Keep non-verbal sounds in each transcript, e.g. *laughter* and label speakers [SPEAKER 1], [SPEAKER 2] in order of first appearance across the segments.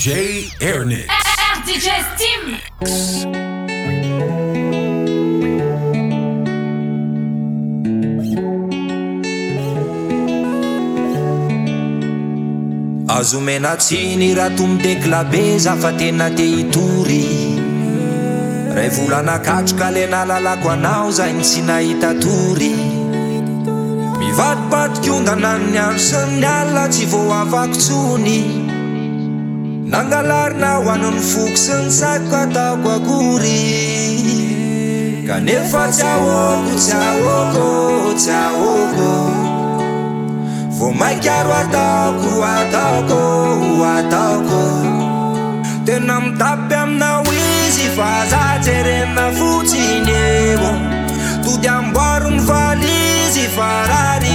[SPEAKER 1] DJ Ernest.
[SPEAKER 2] DJ Steam.
[SPEAKER 3] azo menatsiny raha tomideclabe za fa tena te hitory ray volanakatroka le nalalako anao zany tsy nahita tory mivatopatikoondana ny andro sany alina tsy voaavako tsony nangalarina ho anony foko sy ny saiko ataoko akory. Kanefa tsy ahoko tsy ahoko tsy ahoko vo maikaro ataoko ataoko ataoko. Tena mitapy aminao izy fa za jerena fotsiny eo tody amboaro ny valizy fa raha ry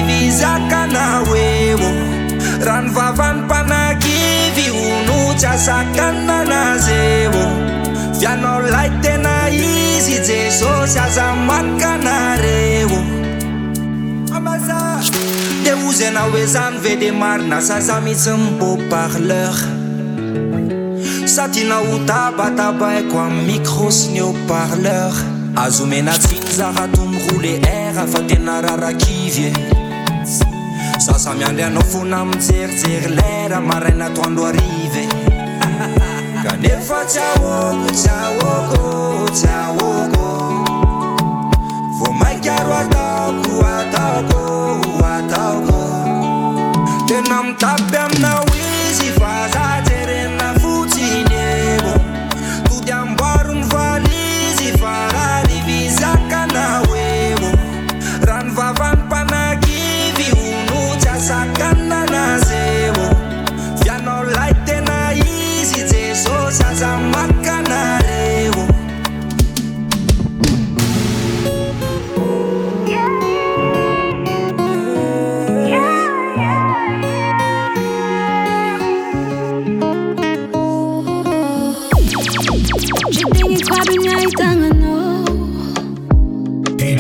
[SPEAKER 3] eo. Raha ny vavany mpanaky tsyasakananazevo fianao lai tena izy jesosy azamakanareo de ozenao hoe zany ve de marina sasa mihitsy mibo parleur sa tianao ho tabatabaiko amy micro sy ny eo parleur azo menatsiny zaha fa tena rarakivye sasa miandry anao fona mijerijery lera maraina toandro arive. *laughs* Kanefa tsy
[SPEAKER 4] tsao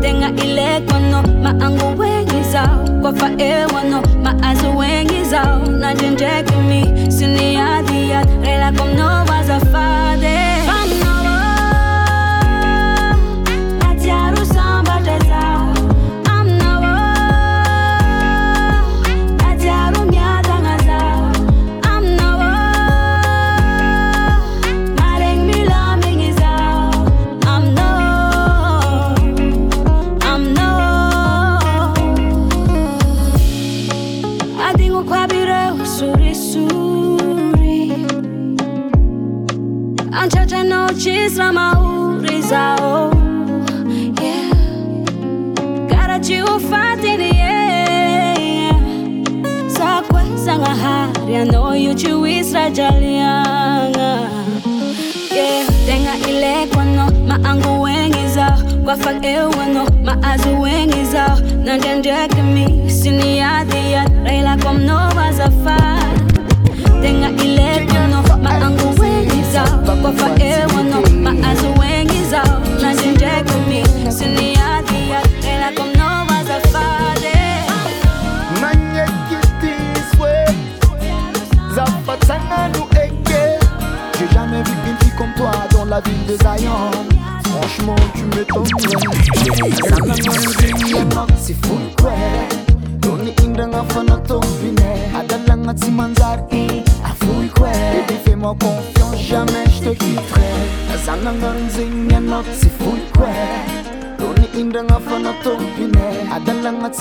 [SPEAKER 4] Tenga ile kwano maangu wengi zao Kwafa ewano maazu wengi zao. Nanjanjake mi sini yadi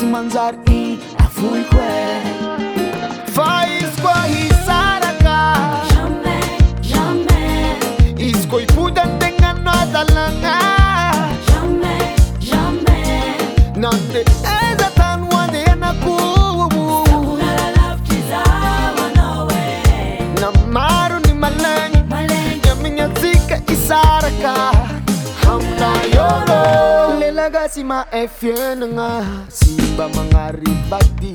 [SPEAKER 5] manzar ma e fiainagna sy mba magnaribaty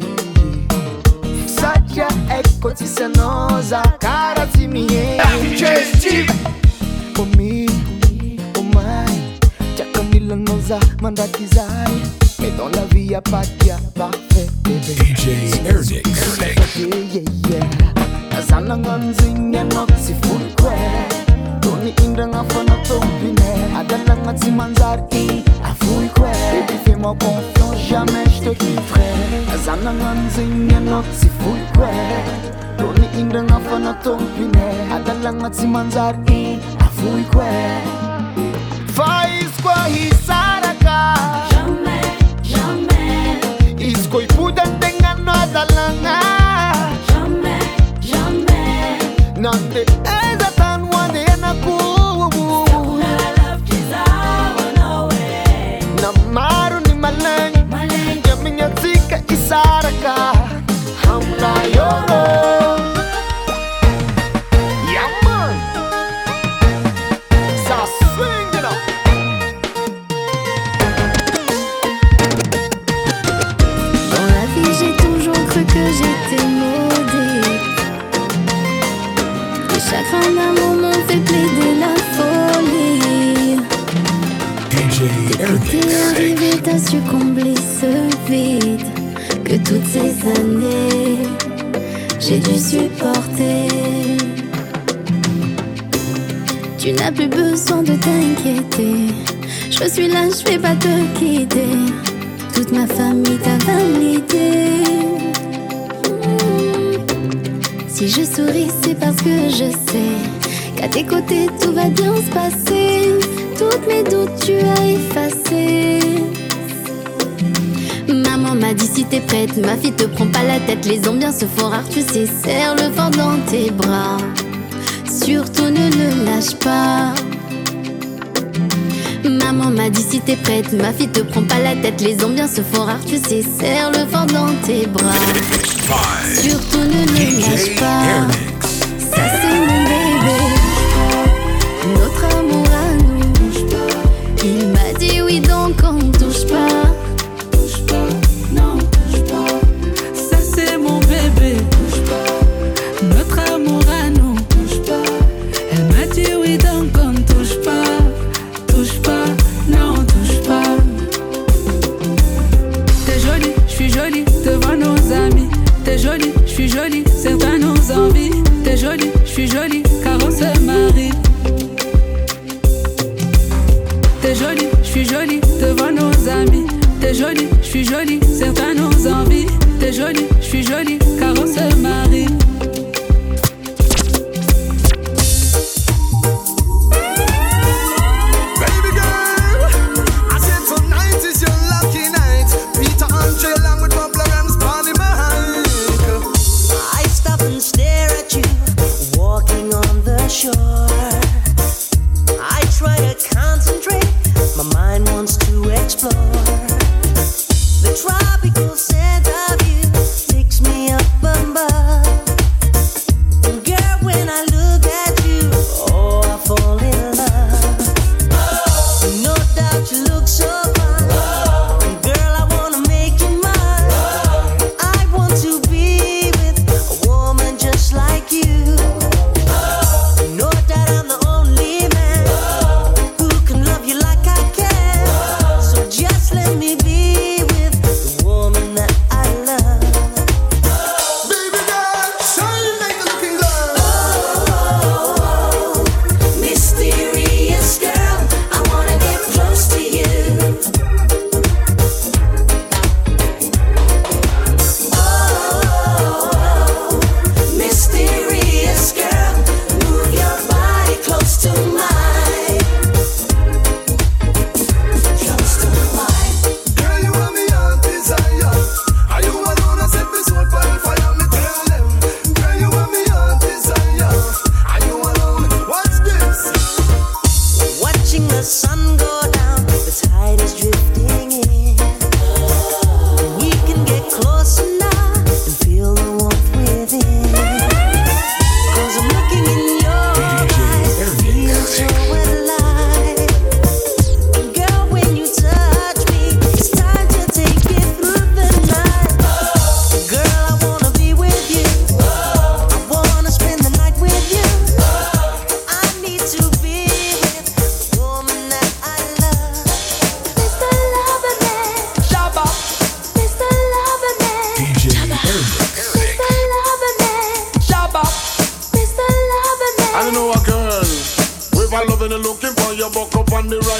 [SPEAKER 5] satria aiko tsisy anao za karaha tsy miheitry omi omay tiaka milanao za mandraky zay mais dans la vie y'a pas
[SPEAKER 1] qu'il y
[SPEAKER 5] a anao tsy voliko e tony indragna fanatompine adanagna tsy manjary Fais-moi confiance, jamais je te quitterai. Zananganzingenok si fulkwe Toni indanga fana tompine Adalanga timanzar i afuikwe Faiz kwa hisaraka
[SPEAKER 4] Jamais, jamais.
[SPEAKER 5] Isko ipudan tengano adalanga
[SPEAKER 4] Jamais, jamais.
[SPEAKER 6] Nante, eh. N'as plus besoin de t'inquiéter. Je suis là, je vais pas te quitter. Toute ma famille t'a validé. Mm. Si je souris, c'est parce que je sais qu'à tes côtés tout va bien se passer. Toutes mes doutes, tu as effacé. Maman m'a dit si t'es prête, ma fille te prend pas la tête. Les ambiances se font rares, tu sais, serre le vent dans tes bras. Surtout ne le lâche pas. Maman m'a dit si t'es prête, ma fille te prend pas la tête. Les ambiances se font rares, tu sais, serre le vent dans tes bras. Surtout ne le lâche pas. Ça c'est
[SPEAKER 7] joli.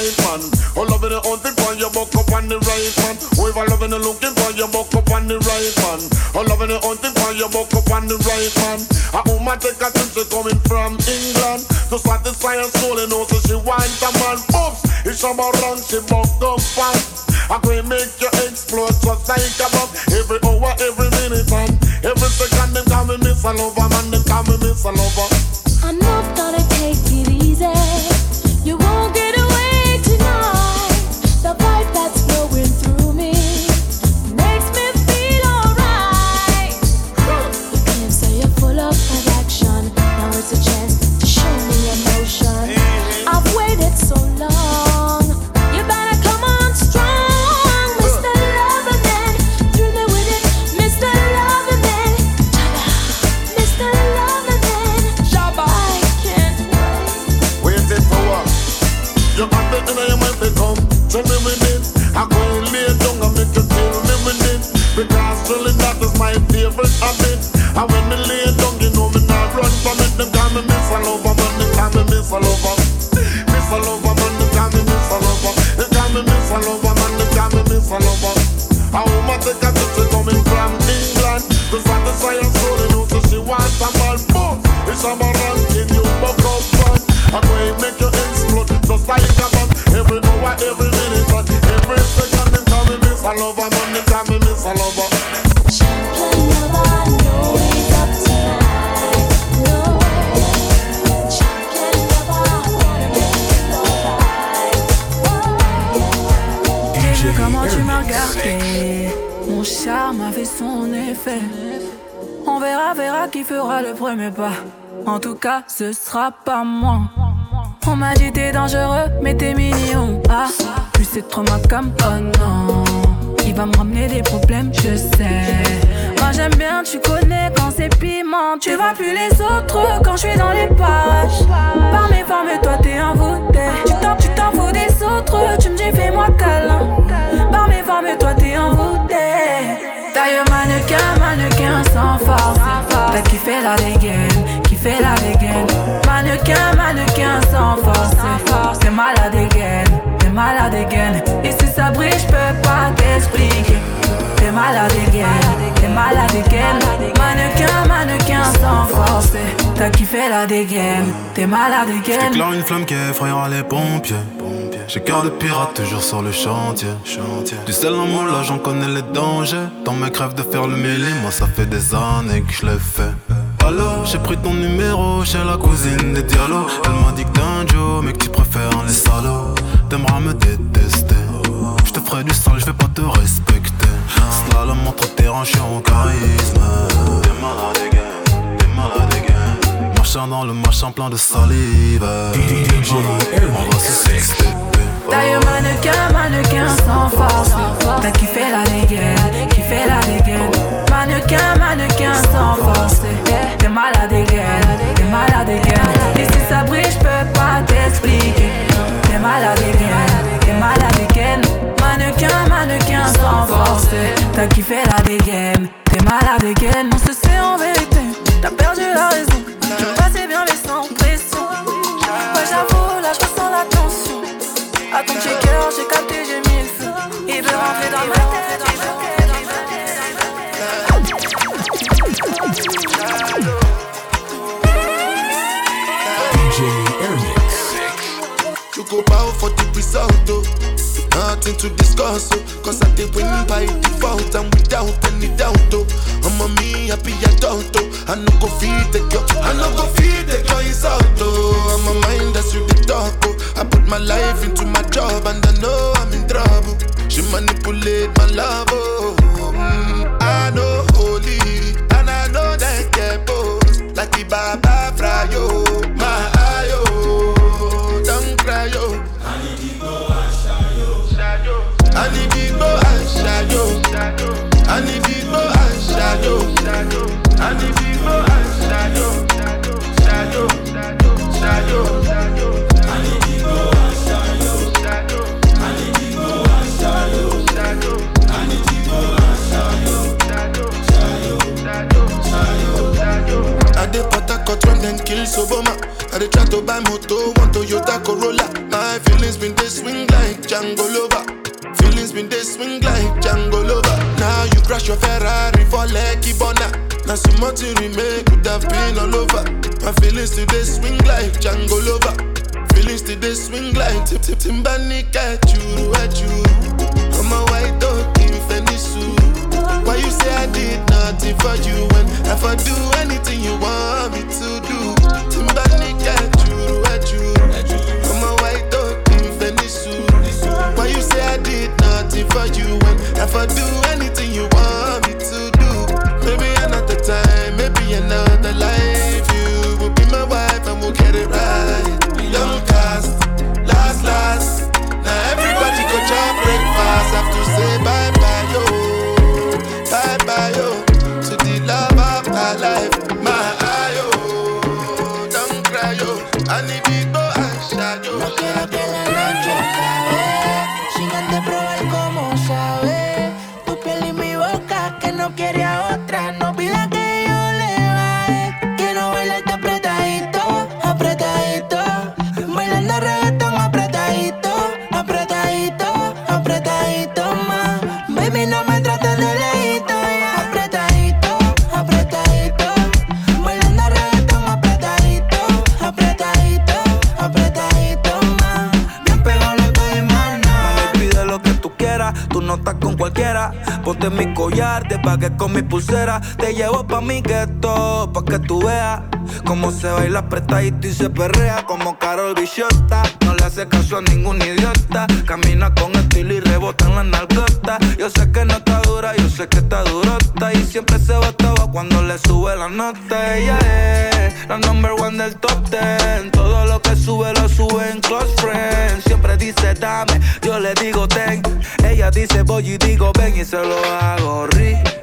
[SPEAKER 7] Right man. Oh, loving and hunting for your buck up on the right man. If I loving and looking for your buck up on the right man. Oh, loving and hunting for your buck up on the right man. A woman take a trip, she coming from England to satisfy her soul and also she wants a man. Oops, it's about run, she buck up fast. I can make you explode just like a bomb every hour, every minute, and every second. Them call me Miss Lover, man. Them call me Miss Lover.
[SPEAKER 8] En tout cas, ce sera pas moi. On m'a dit t'es dangereux, mais t'es mignon. Ah, plus c'est trop ma comme oh non. Il va me ramener des problèmes, je sais. Moi j'aime bien, tu connais quand c'est piment. Tu vois plus les autres quand je suis dans les parages. La dégaine, kiffé la dégaine. Mannequin, mannequin sans force. T'es malade again, t'es malade again. Et si ça brille, j'peux pas t'expliquer. T'es malade again, t'es malade again. Mannequin, mannequin sans force. T'as kiffé la dégaine, t'es malade again.
[SPEAKER 9] J'éclaire une flamme qui effrayera les pompiers. J'ai cœur de pirate toujours sur le chantier. Du sel en moi là j'en connais les dangers. Dans mes crèves de faire le mêlé, moi ça fait des années que je l'ai fait. Alors j'ai pris ton numéro chez la cousine des dialogues. Elle m'a dit que t'es un Joe, mais que tu préfères les salauds. T'aimeras me détester. Je te ferai du sale, je vais pas te respecter. Slalom entre tes hanches en charisme. T'es malade again, t'es malade again. Marchant dans le machin plein de salive. On va se sexter.
[SPEAKER 8] Taille mannequin, mannequin sans force. T'as kiffé la dégaine, kiffé la dégaine. Mannequin, mannequin sans force. T'es malade again, t'es malade again. Et si ça brille, j'peux pas t'expliquer. T'es malade again, t'es malade again. Mannequin, mannequin sans force. T'as kiffé la dégaine, t'es malade again. On se sait en vérité, t'as perdu la raison. Tu passais bien mais sans pression. Ouais, j'avoue, là je ressens la tension. À ton checker, j'ai capté, j'ai mis le feu. Il veut rentrer dans ma
[SPEAKER 10] Nothing to discuss, oh. Cause I did win by default and without any doubt, oh. I'm a me happy adult, oh. I no go feed the girl, I no go feed the girl is out, oh. I'm a mind that's you the talk, oh. I put my life into my job and I know I'm in trouble. She manipulate my love, oh. Mm, I know holy and I know that get both. Like the Baba Frayo, my Ashayo Anidigbo your Ferrari for lucky Bona. Now so much you remake could have been all over. My feelings today swing like Django Lover. Feelings today swing like Tip Tip Timbani Kachuru you. I'm a white dog in Fenisu. Why you say I did nothing for you when I for do
[SPEAKER 11] pusiste mi
[SPEAKER 12] collar, te pagué con mi pulsera, te llevo pa' mi gueto, pa' que tú veas cómo se baila apretadito y se perrea como Carol Bichota. No le hace caso a ningún idiota, camina con estilo y rebota en la narcota. Yo sé que no está dura, yo sé que está durota y siempre se botaba cuando le sube la nota. Ella es la number one del top ten, todo lo que sube lo sube en close friends. Siempre dice dame, yo le digo ten. Dice voy y digo ven y se lo hago rico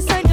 [SPEAKER 13] just like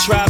[SPEAKER 13] try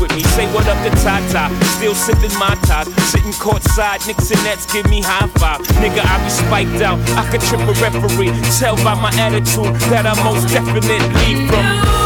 [SPEAKER 14] with me. Say what up to Tata, still sipping my top, sitting courtside. Knicks and Nets give me high five. Nigga, I be spiked out. I could trip a referee. Tell by my attitude that I most definitely from.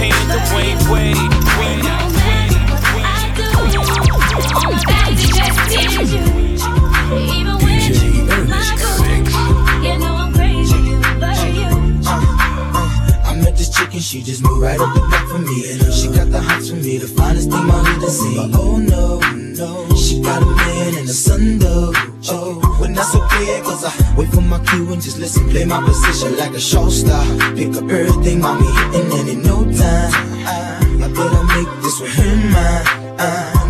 [SPEAKER 14] paying the Wayne Wade. Wayne, Wayne,
[SPEAKER 15] I met this chicken, she just moved right up the back for me. And uh, she got the hots for me, the finest thing hood has seen. But oh no, no, she got a man and a son though. Oh, but that's okay, cause I wait for my cue and just listen, play my position like a show star. Pick up everything, mommy, and in no time. I, I better make this with him mine.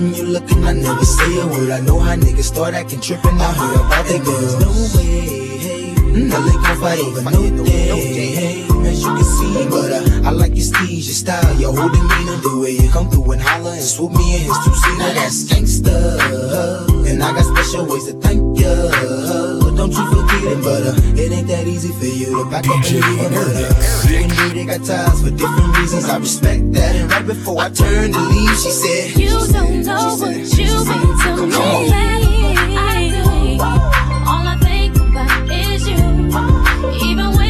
[SPEAKER 15] see all out and you looking, I never say a word. I know how niggas start acting trippin'. I heard about they girls. No way, hey. Now they gon' fight over no day, hey. As you can see, but uh, I like your steez, your style, your whole demeanor, the way you come through and holler and swoop me in his two seater. That's gangsta, and I got special ways to thank ya feeling butter. It ain't that easy for you to back up and leave a murder. You and me, they got ties for different reasons. I respect that. And right before I turned to leave, she said,
[SPEAKER 4] You don't know what
[SPEAKER 15] you mean to me.
[SPEAKER 4] All I think about is you. Even when